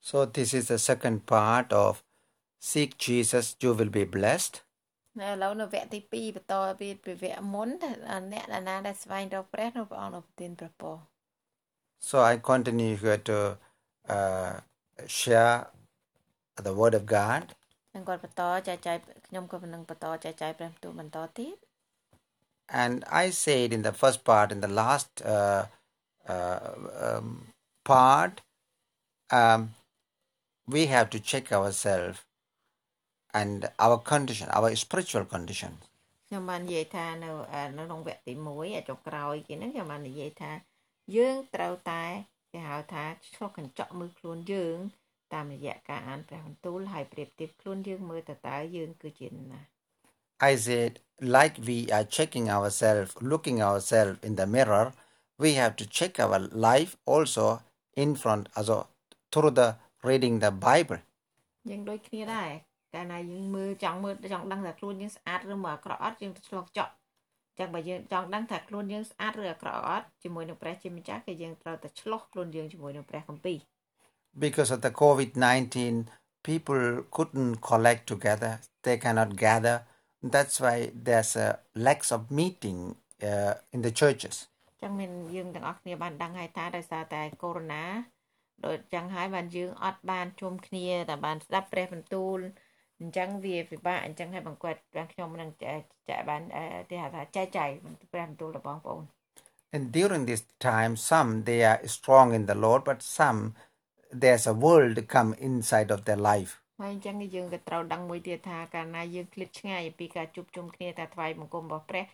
So, this is the second part of Seek Jesus, you will be blessed. នៅឥឡូវនៅវគ្គទី2បន្តពីពីវគ្គមុនអ្នកដែលណាដែលស្វែងរកព្រះនោះព្រះអង្គនឹងប្រទានព្រះពរ So, I continue here to uh, share the Word of God. នឹងគាត់បន្តចែកចាយខ្ញុំក៏នឹងបន្តចែកចាយព្រះបន្ទូលបន្តទៀត And I said in the first part, in the last uh, uh, um, part, um, we have to check ourselves and our condition, our spiritual condition. ខ្ញុំបាននិយាយថានៅនៅក្នុងវគ្គទី1ចុងក្រោយគេហ្នឹងខ្ញុំបាននិយាយថាយើងត្រូវតែគេហៅថាឆ្លុះកញ្ចក់មើលខ្លួនយើង តាមរយៈការអានព្រះបន្ទូលហើយប្រៀបធៀបខ្លួនយើងមើលតើតើយើងគឺជាណា I said, like we are checking ourselves, looking ourselves in the mirror, we have to check our life also in front, also through the reading the Bible. យើងដូចគ្នាដែរកាលណាយើងមើលចង់មើលចង់ដឹងថាខ្លួនយើងស្អាតឬមកអាក្រក់អត់យើងឆ្លងចក់អញ្ចឹងបើយើងចង់ដឹងថាខ្លួនយើងស្អាតឬអាក្រក់អត់ជាមួយនឹងព្រះជាម្ចាស់គឺយើងត្រូវតែឆ្លោះខ្លួនយើងជាមួយនឹងព្រះគម្ពីរ Because of the COVID 19, people couldn't collect together, they cannot gather. That's why there's a lack of meeting uh, in the churches. អញ្ចឹងមានយើងទាំងអស់គ្នាបានដឹងហើយថាដោយសារតែកូវីដ -19 ដូចអញ្ចឹងហើយបានយើងអត់បានជុំគ្នាតែបានស្ដាប់ព្រះបន្ទូលអញ្ចឹងវាពិបាកអញ្ចឹងហើយបង្កើតទាំងខ្ញុំនឹងចែកបានគេហៅថាចែកចាយព្រះបន្ទូលរបស់បងប្អូន And during this time, some they are strong in the Lord, but some there's a world come inside of their life. ហើយអញ្ចឹងយើងក៏ត្រូវដឹងមួយទៀតថាកាលណាយើងឃ្លាតឆ្ងាយពីការជួបជុំគ្នាតែថ្វាយបង្គំរបស់ព្រះ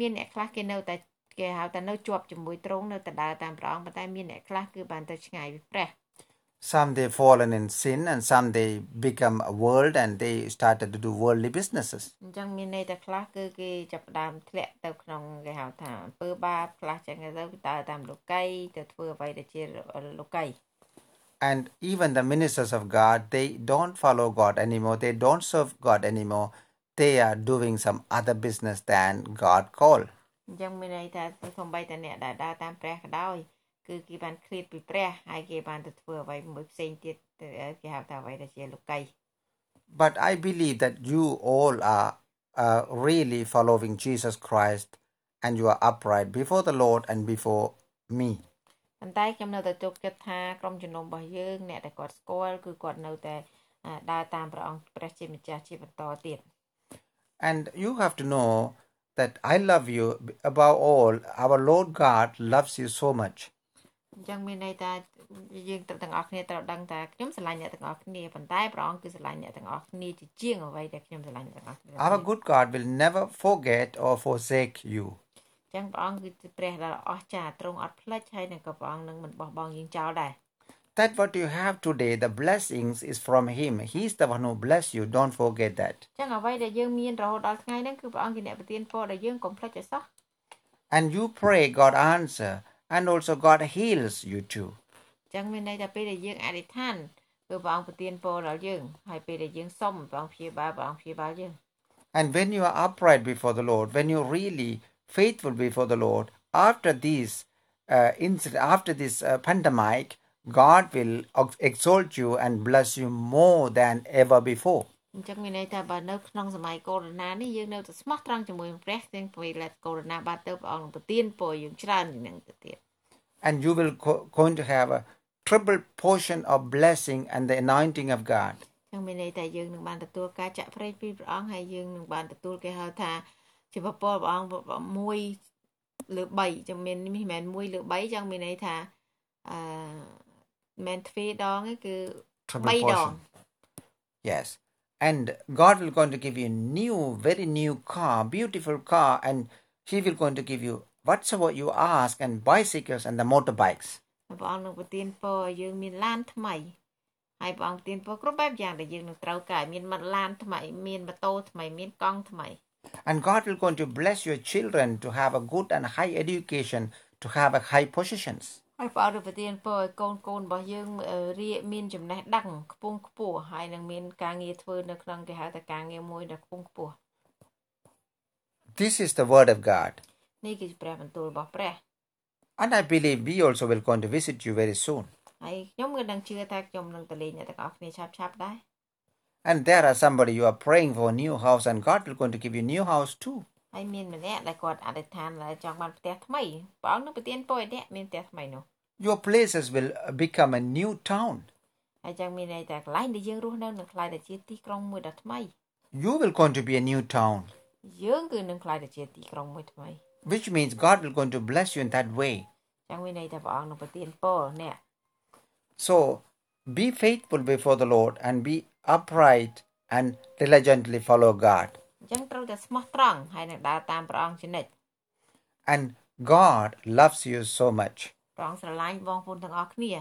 មានអ្នកខ្លះគេនៅតែ គេហៅថានៅជាប់ជាមួយទ្រង់នៅតែដើរតាមព្រះអង្គប៉ុន្តែមានអ្នកខ្លះគឺបានទៅឆ្ងាយពីព្រះ Some they fallen in sin, and some they become a world and they started to do worldly businesses. អញ្ចឹងមានន័យថាខ្លះគឺគេចាប់ផ្ដើមធ្លាក់ទៅក្នុងគេហៅថាអំពើបាបខ្លះចឹងទៅដើរតាមលោកីទៅធ្វើអ្វីដែលជាលោកី And even the ministers of God, they don't follow God anymore. They don't serve God anymore. They are doing some other business than God called. អញ្ចឹងមានន័យថាសំបីតអ្នកដែលដើរតាមព្រះក៏ដោយគឺគេបានឃ្លាតពីព្រះហើយគេបានទៅធ្វើអ្វីមួយផ្សេងទៀតគេហៅថាអ្វីដែលជាលោកី But I believe that you all are uh, really following Jesus Christ and you are upright before the Lord and before me. ប៉ុន្តែខ្ញុំនៅតែទុកចិត្តថាក្រុមជំនុំរបស់យើងអ្នកដែលគាត់ស្គាល់គឺគាត់នៅតែដើរតាមព្រះអង្គព្រះជាម្ចាស់ជាបន្តទៀត And you have to know that I love you above all our Lord God loves you so much អញ្ចឹងមានន័យថាយើងទាំងអស់គ្នាត្រូវដឹងថាខ្ញុំស្រឡាញ់អ្នកទាំងអស់គ្នាប៉ុន្តែព្រះអង្គគឺស្រឡាញ់អ្នកទាំងអស់គ្នាជាជាងអ្វីដែលខ្ញុំស្រឡាញ់អ្នកទាំងអស់គ្នា Our good God will never forget or forsake you ចឹងព្រះអង្គគឺជាព្រះដ៏អស្ចារ្យទ្រង់អត់ផ្លិចហើយនឹងក៏ព្រះអង្គនឹងមិនបោះបង់យើងចោលដែរ That what you have today the blessings is from him he's the one who bless you don't forget that ចឹងអ្វីដែលយើងមានរហូតដល់ថ្ងៃហ្នឹងគឺព្រះអង្គជាអ្នកប្រទានពរដល់យើងកុំភ្លេចឲ្យសោះ And you pray God answer and also God heals you too ចឹងមានន័យថាពេលដែលយើងអធិដ្ឋានគឺព្រះអង្គប្រទានពរដល់យើងហើយពេលដែលយើងសុំព្រះអង្គព្យាបាលព្រះអង្គព្យាបាលយើង And when you are upright before the Lord when you really faithful before the Lord, after this uh, incident, after this uh, pandemic, God will exalt you and bless you more than ever before. អញ្ចឹងមានន័យថាបើនៅក្នុងសម័យកូវីដ -19 នេះយើងនៅតែស្មោះត្រង់ជាមួយនឹងព្រះទាំងពេលដែលកូវីដ -19 បាត់ទៅព្រះអង្គនឹងប្រទានពរយើងច្រើនជាងនឹងទៅទៀត And you will co- going to have a triple portion of blessing and the anointing of God. អញ្ចឹងមានន័យថាយើងនឹងបានទទួលការចាក់ប្រេងពីព្រះអង្គហើយយើងនឹងបានទទួលគេហៅថាជាពពកព្រះអង្គ1លើ3ចឹងមាននេះមិនមែន1លើ3ចឹងមានន័យថាអឺ មិនទ្វេដងទេគឺ3ដង Yes. And God will going to give you new, very new car, beautiful car, and He will going to give you whatsoever you ask, and bicycles and the motorbikes. ព្រះអង្គនឹងប្រទានពរឲ្យយើងមានឡានថ្មីហើយព្រះអង្គប្រទានពរគ្រប់បែបយ៉ាងដែលយើងនឹងត្រូវការមានឡានថ្មីមានម៉ូតូថ្មីមានកង់ថ្មី And God will going to bless your children to have a good and high education, to have a high positions. ហើយព្រះអង្គប្រទានពរឲ្យកូនកូនរបស់យើងរៀមានចំណេះដឹងខ្ពង់ខ្ពស់ហើយនឹងមានការងារធ្វើនៅក្នុងគេហៅថាការងារមួយដែលខ្ពង់ខ្ពស់ This is the word of God. នេះគឺជាព្រះបន្ទូលរបស់ព្រះ And I believe we also will going to visit you very soon. ហើយខ្ញុំក៏នឹងជឿថាខ្ញុំនឹងទៅលេងអ្នកទាំងអស់គ្នាឆាប់ឆាប់ដែរ And there are somebody you are praying for a new house and God will going to give you a new house too. ហើយមានម្នាក់ដែលគាត់អធិដ្ឋានថាចង់បានផ្ទះថ្មីព្រះអង្គនឹងប្រទានពរឲ្យអ្នកមានផ្ទះថ្មីនោះ Your places will become a new town. ហើយចឹងមានន័យថាកន្លែងដែលយើងរស់នៅនឹងខ្លាយទៅជាទីក្រុងមួយដ៏ថ្មី You will going to be a new town, យើងគឺនឹងខ្លាយទៅជាទីក្រុងមួយថ្មី which means God will going to bless you in that way. ចឹងមានន័យថាព្រះអង្គនឹងប្រទានពរអ្នក So be faithful before the Lord and be upright and diligently follow God. អញ្ចឹងត្រូវតែស្មោះត្រង់ហើយនឹងដើរតាមព្រះអង្គជានិច្ច And God loves you so much. ព្រះអង្គស្រឡាញ់បងប្អូនទាំងអស់គ្នា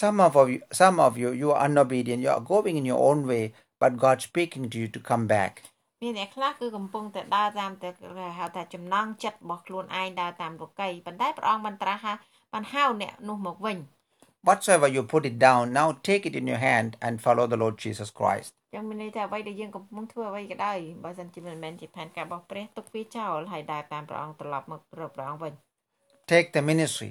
Some of you, some of you, you are unobedient. You are going in your own way, but God speaking to you to come back. មានអ្នកខ្លះគឺកំពុងតែដើរតាមតែគេហៅថាចំណងចិត្តរបស់ខ្លួនឯងដើរតាមលោកីប៉ុន្តែព្រះអង្គបានត្រាស់ថាបានហៅអ្នកនោះមកវិញ Whatsoever you put it down, now take it in your hand and follow the Lord Jesus Christ. ចឹងមានន័យថាអ្វីដែលយើងកំពុងធ្វើអ្វីក៏ដោយបើមិនជាមិនមែនជាផែនការរបស់ព្រះទុកវាចោលហើយដើរតាមព្រះអង្គត្រឡប់មករកព្រះអង្គវិញ Take the ministry,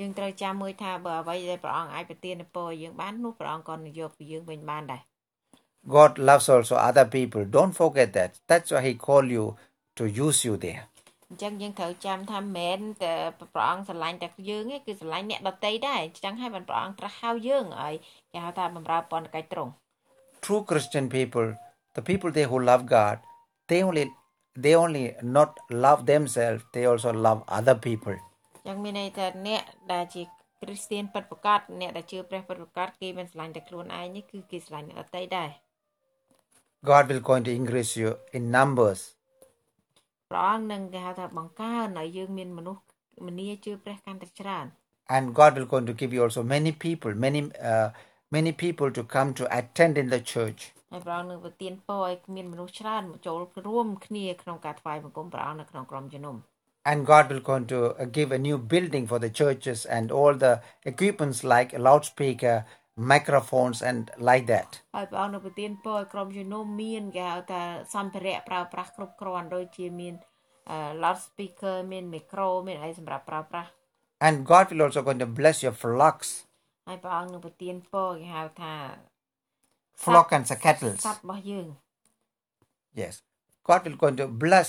យើងត្រូវចាំមួយថាបើអ្វីដែលព្រះអង្គអាចប្រទានពរយើងបាននោះព្រះអង្គក៏នឹងយកពីយើងវិញបានដែរ God loves also other people. Don't forget that. That's why He called you to use you there. អញ្ចឹងយើងត្រូវចាំថាមិនមែនតែព្រះអង្គស្រឡាញ់តែយើងទេគឺស្រឡាញ់អ្នកដទៃដែរអញ្ចឹងហើយបានព្រះអង្គត្រាស់ហៅយើងឲ្យគេហៅថាបម្រើពន្ធកិច្ចត្រង់ True Christian people, the people there who love God, they only they only not love themselves, they also love other people. អញ្ចឹងមានន័យថាអ្នកដែលជាគ្រីស្ទៀនពិតប្រាកដអ្នកដែលជឿព្រះពិតប្រាកដគេមិនស្រឡាញ់តែខ្លួនឯងនេះគឺគេស្រឡាញ់អ្នកដទៃដែរ God will going to increase you in numbers. ព្រះអង្គនឹងគេហៅថាបង្កើនឲ្យយើងមានមនុស្សមនីជឿព្រះកាន់តែច្រើន and God will going to give you also many people, many uh, many people to come to attend in the church. ហើយព្រះអង្គនឹងប្រទានពរឲ្យមានមនុស្សច្រើនមកចូលរួមគ្នាក្នុងការថ្វាយបង្គំព្រះអង្គនៅក្នុងក្រុមជំនុំ And God will going to uh, give a new building for the churches and all the equipments like a loudspeaker, microphones, and like that. ហើយព្រះអង្គនឹងប្រទានពរឲ្យក្រុមជំនុំមានគេហៅថាសម្ភារៈប្រើប្រាស់គ្រប់គ្រាន់ដូចជាមានអឺ loud speaker មាន micro មានអីសម្រាប់ប្រើប្រាស់ And God will also going to bless your flocks, ហើយព្រះអង្គនឹងប្រទានពរគេហៅថា flock and the cattle. សត្វរបស់យើង Yes, God will going to bless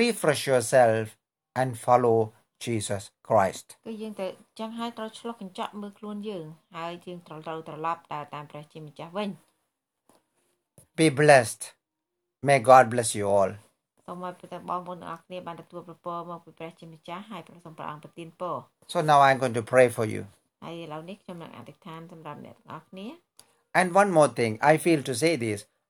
refresh yourself and follow Jesus Christ. គឺយើងទៅចឹងហើយត្រូវឆ្លុះកញ្ចក់មើលខ្លួនយើងហើយយើងត្រូវត្រូវត្រឡប់ដើរតាមព្រះជាម្ចាស់វិញ Be blessed. May God bless you all. សូមឲ្យព្រះបងប្អូនទាំងអស់គ្នាបានទទួលប្រពរមកពីព្រះជាម្ចាស់ហើយព្រះសូមព្រះអង្គប្រទានពរ So now I'm going to pray for you. ហើយឥឡូវនេះខ្ញុំនឹងអធិដ្ឋានសម្រាប់អ្នកទាំងអស់គ្នា And one more thing, I feel to say this.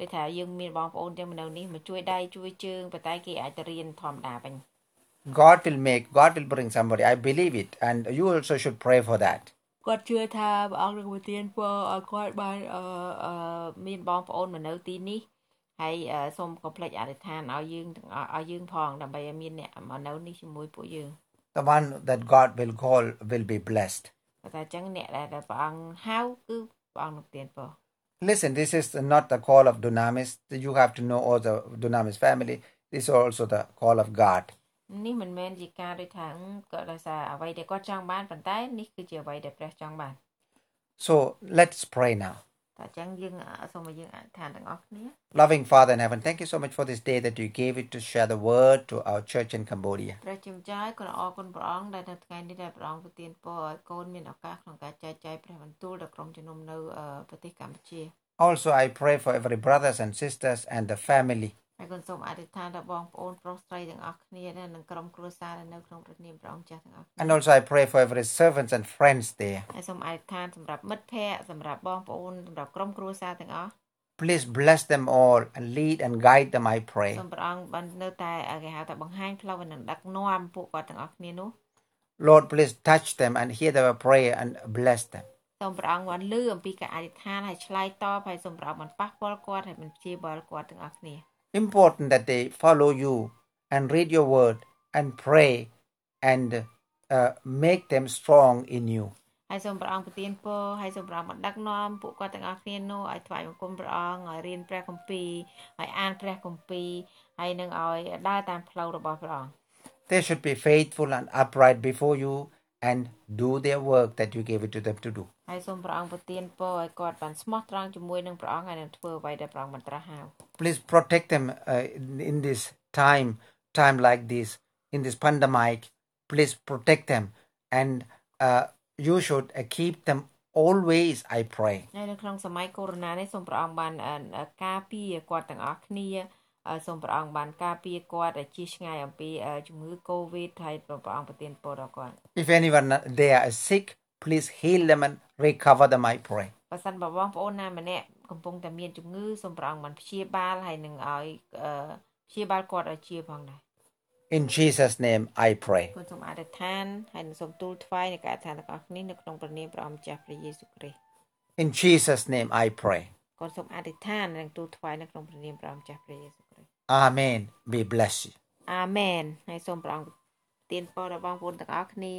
ដូចថាយើងមានបងប្អូនចឹងមកនៅនេះមកជួយដៃជួយជើងប៉ុន្តែគេអាចទៅរៀនធម្មតាវិញ God will make, God will bring somebody. I believe it. And you also should pray for that. គាត់ជឿថាព្រះអង្គនឹងប្រទានពរឲ្យគាត់បានអឺអឺមានបងប្អូនមកនៅទីនេះហើយអឺសូមកុំភ្លេចអធិដ្ឋានឲ្យយើងទាំងអស់ឲ្យយើងផងដើម្បីឲ្យមានអ្នកមកនៅនេះជាមួយពួកយើង The one that God will call will be blessed. គាត់ថាអញ្ចឹងអ្នកដែលដែលព្រះអង្គហៅគឺព្រះអង្គនឹងប្រទានពរ Listen, this is not the call of Dunamis. You have to know all the Dunamis family. This is also the call of God. នេះមិនមែនជាការដូចថាក៏ដោយសារអ្វីដែលគាត់ចង់បានប៉ុន្តែនេះគឺជាអ្វីដែលព្រះចង់បាន So let's pray now. Loving Father in heaven, thank you so much for this day that you gave it to share the word to our church in Cambodia. Also, I pray for every brothers and sisters and the family. ហើយគុណសូមអធិដ្ឋានដល់បងប្អូនប្រុសស្រីទាំងអស់គ្នានិងក្រុមគ្រួសារដែលនៅក្នុងព្រះនាមព្រះអង្គចាស់ទាំងអស់ And also, I pray for every servants and friends there. ហើយសូមអធិដ្ឋានសម្រាប់មិត្តភ័ក្តិសម្រាប់បងប្អូនសម្រាប់ក្រុមគ្រួសារទាំងអស់ Please bless them all and lead and guide them, I pray. សូមព្រះអង្គបាននៅតែគេហៅថាបង្ហាញផ្លូវនិងដឹកនាំពួកគាត់ទាំងអស់គ្នានោះ Lord, please touch them and hear their prayer and bless them. សូមព្រះអង្គបានលឺអំពីការអធិដ្ឋានហើយឆ្លើយតបហើយសូមព្រះអង្គបានប៉ះពាល់គាត់ហើយបានព្យាបាលគាត់ទាំងអស់គ្នា Important that they follow you and read your word and pray and uh, make them strong in you. ហើយសូមព្រះអង្គប្រទានពរហើយសូមព្រះអង្គបានដឹកនាំពួកគាត់ទាំងអស់គ្នានោះឲ្យថ្វាយបង្គំព្រះអង្គឲ្យរៀនព្រះគម្ពីរឲ្យអានព្រះគម្ពីរហើយនឹងឲ្យដើរតាមផ្លូវរបស់ព្រះអង្គ They should be faithful and upright before you and do their work that you gave it to them to do. ហើយសូមព្រះអង្គប្រទានពរឲ្យគាត់បានស្មោះត្រង់ជាមួយនឹងព្រះអង្គហើយនឹងធ្វើអ្វីដែលព្រះអង្គបានត្រាស់ហៅ Please protect them uh, in, in this time, time like this, in this pandemic. Please protect them, and uh, you should uh, keep them always. I pray. ហើយនៅក្នុងសម័យកូវីដនេះសូមព្រះអង្គបានការពារគាត់ទាំងអស់គ្នា សូមព្រះអង្គបានការពារគាត់ឲ្យជៀសឆ្ងាយអំពីជំងឺ Covid ហើយព្រះអង្គប្រទានពរដល់គាត់ If anyone there is sick, please heal them and recover them. I pray. បើសិនបើបងប្អូនណាម្នាក់កំពុងតែមានជំងឺសូមព្រះអង្គបានព្យាបាលហើយនឹងឲ្យព្យាបាលគាត់ឲ្យជាផងដែរ In Jesus name I pray. គុណសូមអធិដ្ឋានហើយនឹងសូមទូលថ្វាយនៃការអធិដ្ឋានទាំងអស់គ្នានៅក្នុងព្រះនាមព្រះអង្គម្ចាស់ព្រះយេស៊ូវគ្រីស្ទ In Jesus name I pray. គុណសូមអធិដ្ឋាននិងទូលថ្វាយនៅក្នុងព្រះនាមព្រះអង្គម្ចាស់ព្រះយេស៊ូវគ្រីស្ទ Amen. Be blessed. អាមែនហើយសូមព្រះអង្គទានពរដល់បងប្អូនទាំងអស់គ្នា